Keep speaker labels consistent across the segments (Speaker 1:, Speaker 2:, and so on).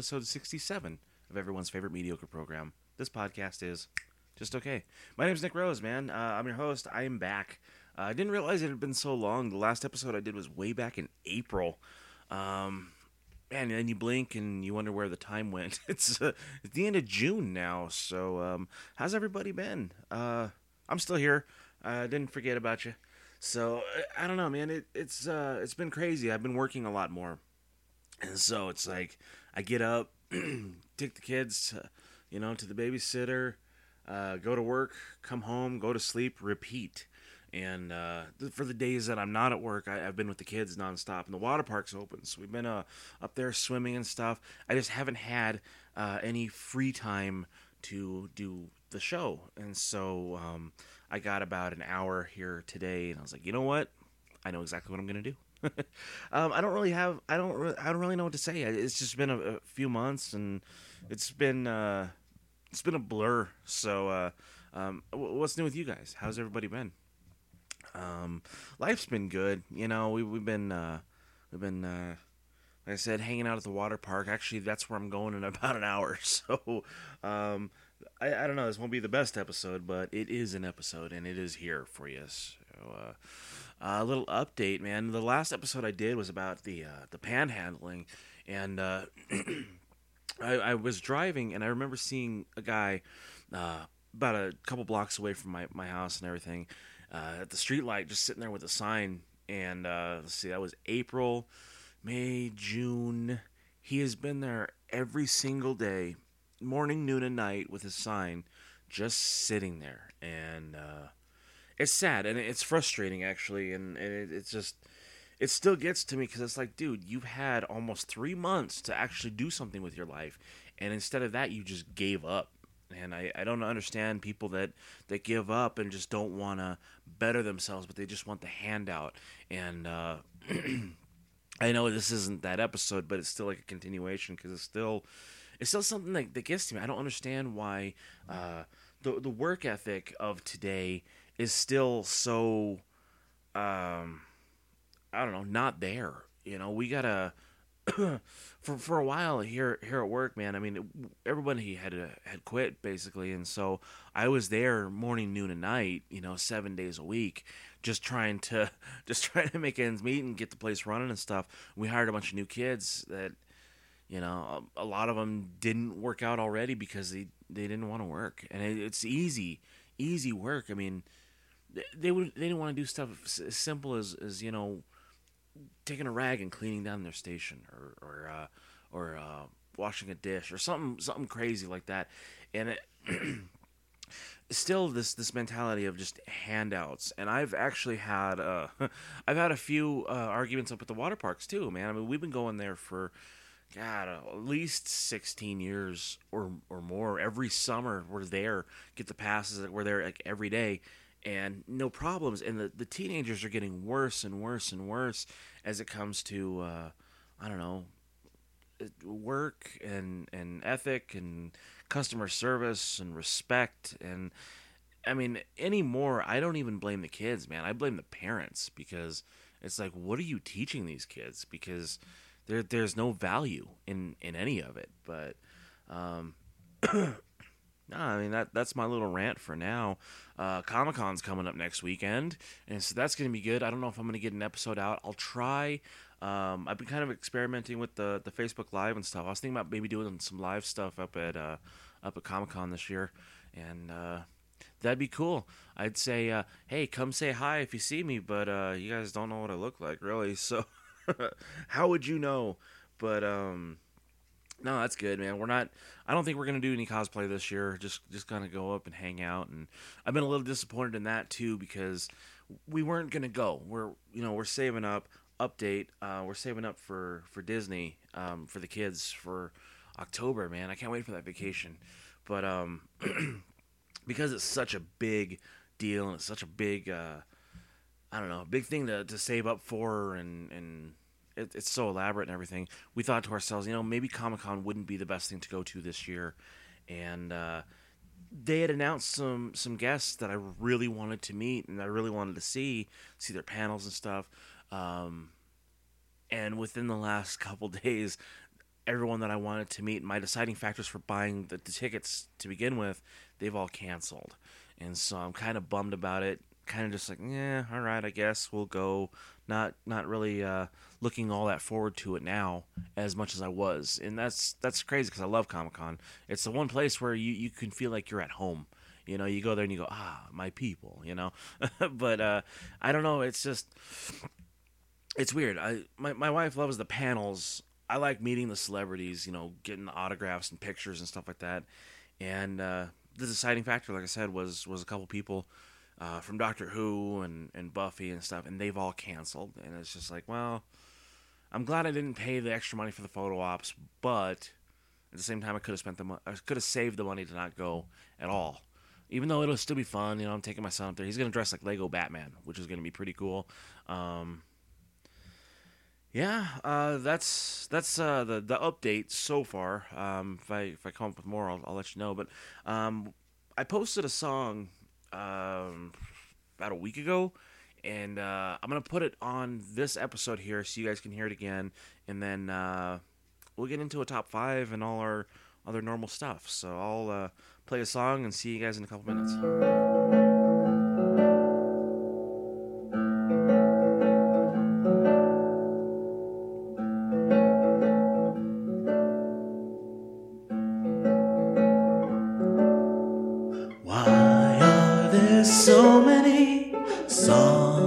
Speaker 1: Episode 67 of everyone's favorite mediocre program. This podcast is just okay. My name's Nick Rose, man. Uh, I'm your host. I am back. Uh, I didn't realize it had been so long. The last episode I did was way back in April. Um, man, and then you blink and you wonder where the time went. It's, uh, it's the end of June now. So, um, how's everybody been? Uh, I'm still here. I didn't forget about you. So I don't know, man. It, it's uh, it's been crazy. I've been working a lot more, and so it's like I get up, take the kids, to, you know, to the babysitter, uh, go to work, come home, go to sleep, repeat. And uh, th- for the days that I'm not at work, I, I've been with the kids nonstop, and the water park's open, so we've been uh, up there swimming and stuff. I just haven't had uh, any free time to do the show, and so um, I got about an hour here today, and I was like, you know what? I know exactly what I'm gonna do. um, I don't really have. I don't. Re- I don't really know what to say. It's just been a, a few months, and it's been. Uh, it's been a blur. So, uh, um, what's new with you guys? How's everybody been? Um, life's been good. You know, we, we've been. Uh, we've been. Uh, like I said, hanging out at the water park. Actually, that's where I'm going in about an hour. So, um, I, I don't know. This won't be the best episode, but it is an episode, and it is here for you. So, uh, a little update, man. The last episode I did was about the uh, the panhandling, and uh, I, I, was driving, and I remember seeing a guy about a couple blocks away from my, my house and everything at the street light, just sitting there with a sign. And let's see, that was April, May, June. He has been there every single day, morning, noon, and night, with his sign, just sitting there, and uh, it's sad and it's frustrating actually, and, and it, it's just it still gets to me because it's like, dude, you've had almost three months to actually do something with your life, and instead of that, you just gave up. And I, I don't understand people that, that give up and just don't want to better themselves, but they just want the handout. And uh, I know this isn't that episode, but it's still like a continuation because it's still it's still something that, that gets to me. I don't understand why uh, the the work ethic of today is still so um I don't know, not there. You know, we gotta for for a while here here at work, man. I mean, everybody had uh, had quit basically, and so I was there morning, noon, and night. You know, seven days a week, just trying to just trying to make ends meet and get the place running and stuff. We hired a bunch of new kids that, you know, a, a lot of them didn't work out already because they they didn't want to work, and it, it's easy easy work. I mean they would they didn't want to do stuff as simple as as you know taking a rag and cleaning down their station or or uh, or uh, washing a dish or something something crazy like that. And it still this this mentality of just handouts. And i've actually had uh i've had a few uh, arguments up at the water parks too man. I mean we've been going there for god at least 16 years or or more. Every summer we're there get the passes we're there like every day and no problems. And the, the teenagers are getting worse and worse and worse as it comes to, uh, I don't know, work and, and ethic and customer service and respect. And I mean, anymore, I don't even blame the kids, man. I blame the parents because it's like, what are you teaching these kids? Because there, there's no value in, in any of it. But, um, No, I mean that that's my little rant for now. Uh, Comic Con's coming up next weekend, and so that's to be good. I don't know if I'm to get an episode out. I'll try. Um, I've been kind of experimenting with the the Facebook Live and stuff. I was thinking about maybe doing some live stuff up at uh, up at Comic Con this year, and uh, that'd be cool. I'd say, uh, hey, come say hi if you see me, but uh, you guys don't know what I look like, really. So how would you know? But um, no, that's good, man. We're not. I don't think we're gonna do any cosplay this year. Just just gonna go up and hang out, and I've been a little disappointed in that too because we weren't gonna go. We're you know we're saving up. Update. Uh, we're saving up for for Disney um, for the kids for October. Man, I can't wait for that vacation. But um, because it's such a big deal and it's such a big uh, I don't know big thing to, to save up for and and it, it's so elaborate and everything. We thought to ourselves, you know, maybe Comic Con wouldn't be the best thing to go to this year, and uh, they had announced some some guests that I really wanted to meet and I really wanted to see, see their panels and stuff. Um, and within the last couple days, everyone that I wanted to meet. My deciding factors for buying the, the tickets to begin with, they've all canceled, and so I'm kind of bummed about it. Kind of just like, yeah, all right, I guess we'll go. Not not really uh, looking all that forward to it now as much as I was, and that's that's crazy because I love Comic Con. It's the one place where you you can feel like you're at home. You know, you go there and you go, ah, my people. You know, but uh, I don't know. It's just it's weird. I my my wife loves the panels. I like meeting the celebrities. You know, getting autographs and pictures and stuff like that. And uh, the deciding factor, like I said, was was a couple people uh, from Doctor Who and and Buffy and stuff, and they've all canceled. And it's just like, well, I'm glad I didn't pay the extra money for the photo ops, but at the same time, I could have spent the mo- I could have saved the money to not go at all. Even though it'll still be fun, you know, I'm taking my son up there. He's gonna dress like Lego Batman, which is gonna be pretty cool. Um, yeah, uh, that's that's uh, the the update so far. Um, if I if I come up with more, I'll, I'll let you know. But um, I posted a song um, about a week ago, and uh, I'm gonna put it on this episode here so you guys can hear it again, and then uh, we'll get into a top five and all our other normal stuff. So I'll uh, play a song and see you guys in a couple minutes. So many songs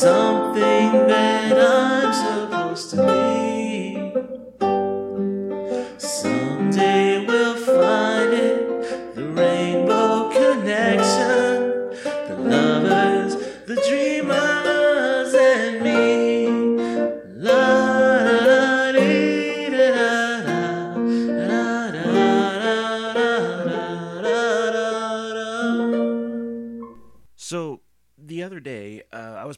Speaker 1: something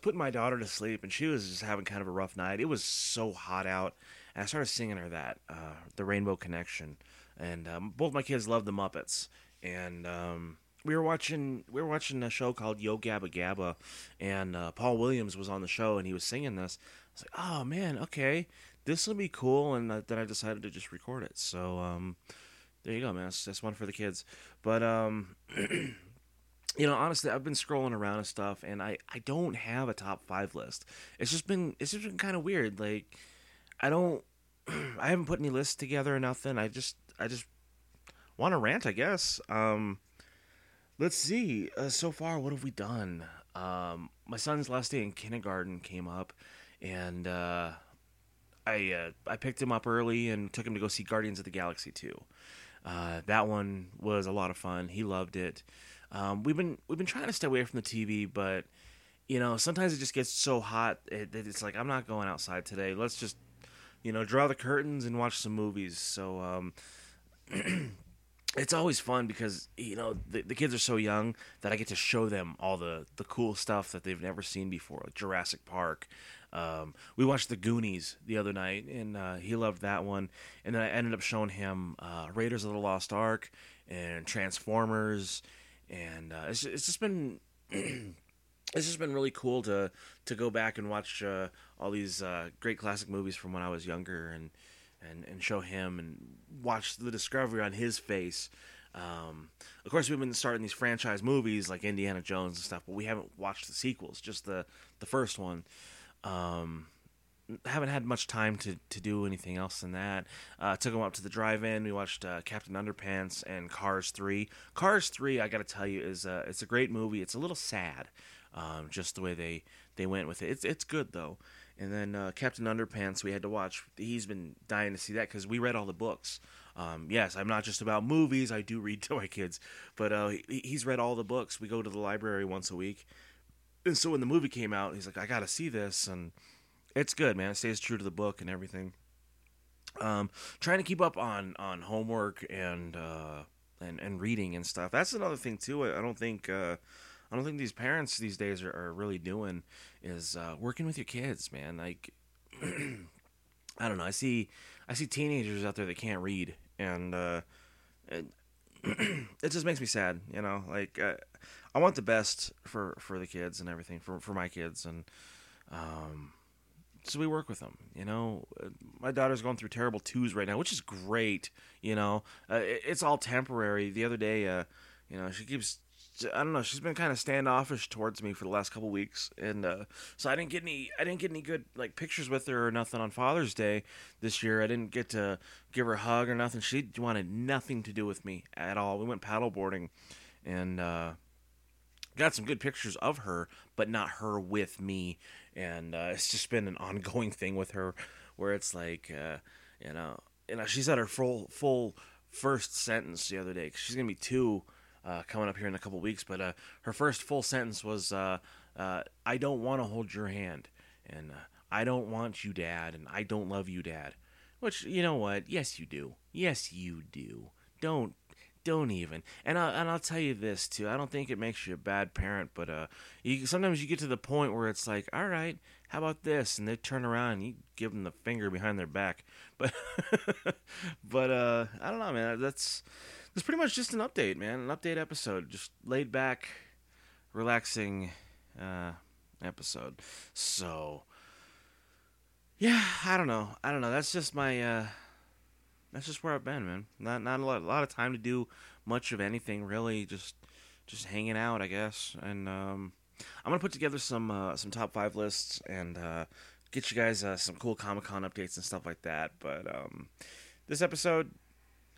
Speaker 1: putting my daughter to sleep, and she was just having kind of a rough night. It was so hot out, and I started singing her that, uh, "The Rainbow Connection," and um, both my kids love the Muppets, and um, we were watching we were watching a show called Yo Gabba Gabba, and uh, Paul Williams was on the show, and he was singing this. I was like, "Oh man, okay, this will be cool," and uh, then I decided to just record it. So um, there you go, man. That's, that's one for the kids, but um. you know, honestly, I've been scrolling around and stuff, and I I don't have a top five list. It's just been it's just been kind of weird. Like, I don't, I haven't put any lists together or nothing. I just I just want to rant, I guess. Um, let's see. Uh, so far, what have we done? Um, my son's last day in kindergarten came up, and uh, I uh, I picked him up early and took him to go see Guardians of the Galaxy two. Uh, that one was a lot of fun. He loved it. Um, we've been we've been trying to stay away from the TV, but you know sometimes it just gets so hot it, it's like I'm not going outside today. Let's just you know draw the curtains and watch some movies. So um, it's always fun because you know the, the kids are so young that I get to show them all the the cool stuff that they've never seen before, like Jurassic Park. Um, we watched The Goonies the other night, and uh, he loved that one. And then I ended up showing him uh, Raiders of the Lost Ark and Transformers and uh, it's it's just been it's just been really cool to to go back and watch uh, all these uh, great classic movies from when I was younger and and and show him and watch the discovery on his face. Um, of course, we've been starting these franchise movies like Indiana Jones and stuff, but we haven't watched the sequels, just the the first one. Um, haven't had much time to, to do anything else than that. Uh, took him up to the drive-in. We watched uh, Captain Underpants and Cars Three. Cars Three, I got to tell you, is a, it's a great movie. It's a little sad, um, just the way they, they went with it. It's it's good though. And then uh, Captain Underpants, we had to watch. He's been dying to see that because we read all the books. Um, yes, I'm not just about movies. I do read to my kids, but uh, he, he's read all the books. We go to the library once a week, and so when the movie came out, he's like, "I got to see this," and it's good, man. It stays true to the book and everything. Um, trying to keep up on on homework and uh, and and reading and stuff. That's another thing too. I, I don't think uh, I don't think these parents these days are, are really doing is uh, working with your kids, man. Like I don't know. I see I see teenagers out there that can't read, and uh, it, it just makes me sad. You know, like uh, I want the best for for the kids and everything for for my kids and. Um, so we work with them. You know, my daughter's going through terrible twos right now, which is great. You know, uh, it, it's all temporary. The other day, uh, you know, she keeps. I don't know. She's been kind of standoffish towards me for the last couple weeks, and uh, so I didn't get any. I didn't get any good like pictures with her or nothing on Father's Day this year. I didn't get to give her a hug or nothing. She wanted nothing to do with me at all. We went paddleboarding, and uh, got some good pictures of her, but not her with me and uh, it's just been an ongoing thing with her, where it's like, uh, you know, you know, she's at her full full first sentence the other day. Cause she's gonna be two uh, coming up here in a couple weeks, but uh, her first full sentence was, uh, uh, "I don't want to hold your hand," and "I don't want you, Dad," and "I don't love you, Dad." Which you know what? Yes, you do. Yes, you do. Don't don't even. And I and I'll tell you this too. I don't think it makes you a bad parent, but uh, you sometimes you get to the point where it's like, all right, how about this? And they turn around and you give them the finger behind their back. But but uh, I don't know, man. That's that's pretty much just an update, man. An update episode, just laid back, relaxing uh, episode. So yeah, I don't know. I don't know. That's just my uh that's just where I've been, man. Not not a lot, a lot of time to do much of anything really. Just just hanging out, I guess. And um, I'm gonna put together some uh, some top five lists and uh, get you guys uh, some cool Comic Con updates and stuff like that. But um, this episode,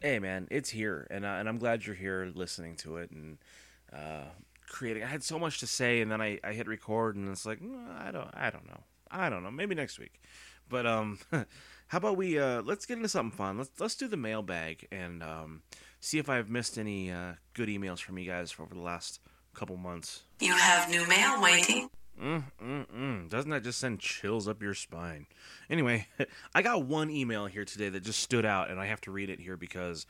Speaker 1: hey man, it's here, and uh, and I'm glad you're here listening to it and uh, creating. I had so much to say, and then I, I hit record, and it's like mm, I don't I don't know I don't know maybe next week. But um, how about we uh, let's get into something fun. Let's let's do the mailbag and um, see if I've missed any uh, good emails from you guys over the last couple months.
Speaker 2: You have new mail waiting.
Speaker 1: Mm, mm, mm. Doesn't that just send chills up your spine? Anyway, I got one email here today that just stood out, and I have to read it here because,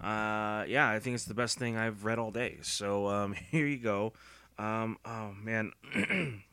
Speaker 1: uh, yeah, I think it's the best thing I've read all day. So um, here you go. Um, oh man,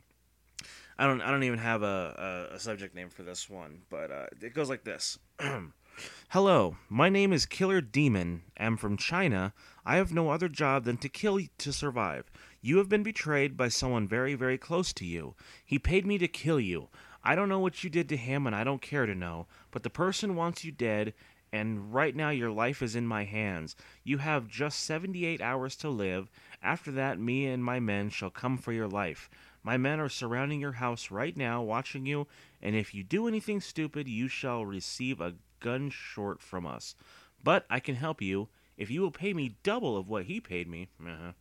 Speaker 1: I don't I don't even have a, a, a subject name for this one, but uh, it goes like this. Hello, my name is Killer Demon. I'm from China. I have no other job than to kill to survive. You have been betrayed by someone very, very close to you. He paid me to kill you. I don't know what you did to him, and I don't care to know, but the person wants you dead, and right now your life is in my hands. You have just 78 hours to live, After that, me and my men shall come for your life. My men are surrounding your house right now, watching you, and if you do anything stupid, you shall receive a gun short from us. But I can help you if you will pay me double of what he paid me. Uh-huh.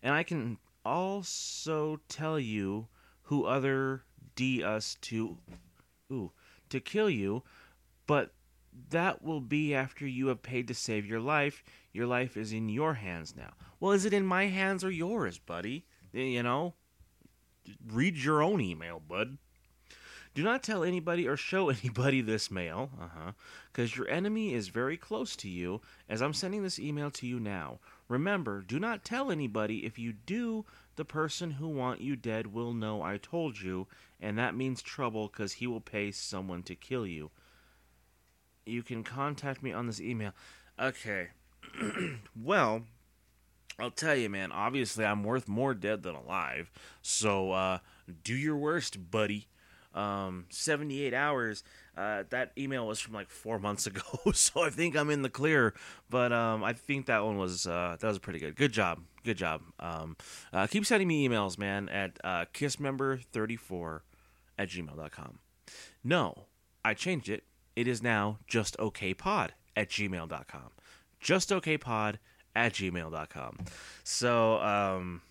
Speaker 1: And I can also tell you who other d us to ooh to kill you, but that will be after you have paid to save your life. Your life is in your hands now. Well, is it in my hands or yours, buddy? You know, read your own email, bud. Do not tell anybody or show anybody this mail, uh huh, because your enemy is very close to you as I'm sending this email to you now. Remember, do not tell anybody. If you do, the person who want you dead will know I told you, and that means trouble because he will pay someone to kill you. You can contact me on this email. Okay. well, I'll tell you, man. Obviously, I'm worth more dead than alive. So, uh, do your worst, buddy um, 78 hours. Uh, that email was from like four months ago, so I think I'm in the clear. But um, I think that one was uh, that was pretty good. Good job, good job. Um, uh, keep sending me emails, man, at uh, kissmember34 at gmail.com. No, I changed it. It is now just okpod at gmail.com. Just okpod at gmail.com. So, um,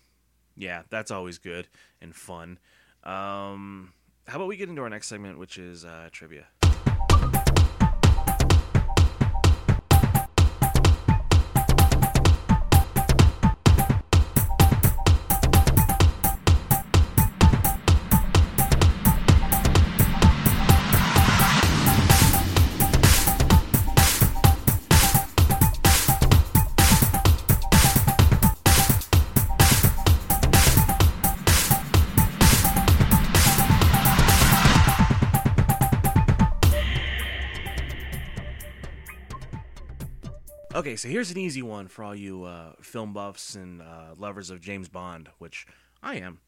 Speaker 1: yeah, that's always good and fun. Um, how about we get into our next segment, which is uh, trivia? Okay, so here's an easy one for all you uh, film buffs and uh, lovers of James Bond, which I am.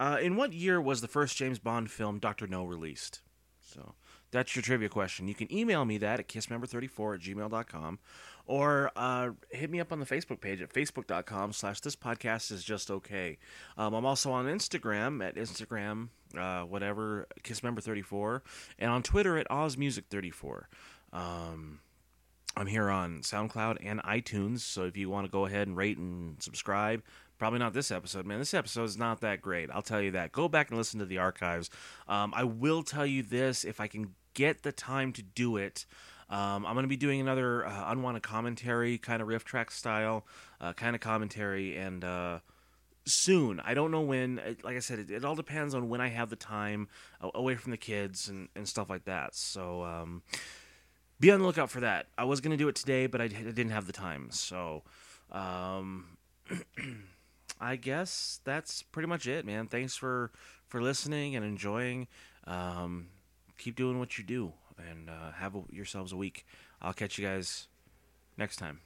Speaker 1: Uh, in what year was the first James Bond film Doctor No released? So that's your trivia question. You can email me that at kissmember34 at gmail.com or uh, hit me up on the Facebook page at facebook.com slash this podcast is just okay. Um, I'm also on Instagram at Instagram, uh, whatever, kissmember34, and on Twitter at ozmusic34. Um, I'm here on SoundCloud and iTunes, so if you want to go ahead and rate and subscribe, probably not this episode, man. This episode is not that great. I'll tell you that. Go back and listen to the archives. Um, I will tell you this if I can get the time to do it. Um, I'm going to be doing another uh, unwanted commentary, kind of RiffTrax style, uh, kind of commentary, and uh, soon. I don't know when. Like I said, it, it, all depends on when I have the time away from the kids and, and stuff like that. So. Um, be on the lookout for that. I was gonna do it today, but I, didn't have the time. So, um, I guess that's pretty much it, man. Thanks for for listening and enjoying. Um, keep doing what you do, and uh, have a, yourselves a week. I'll catch you guys next time.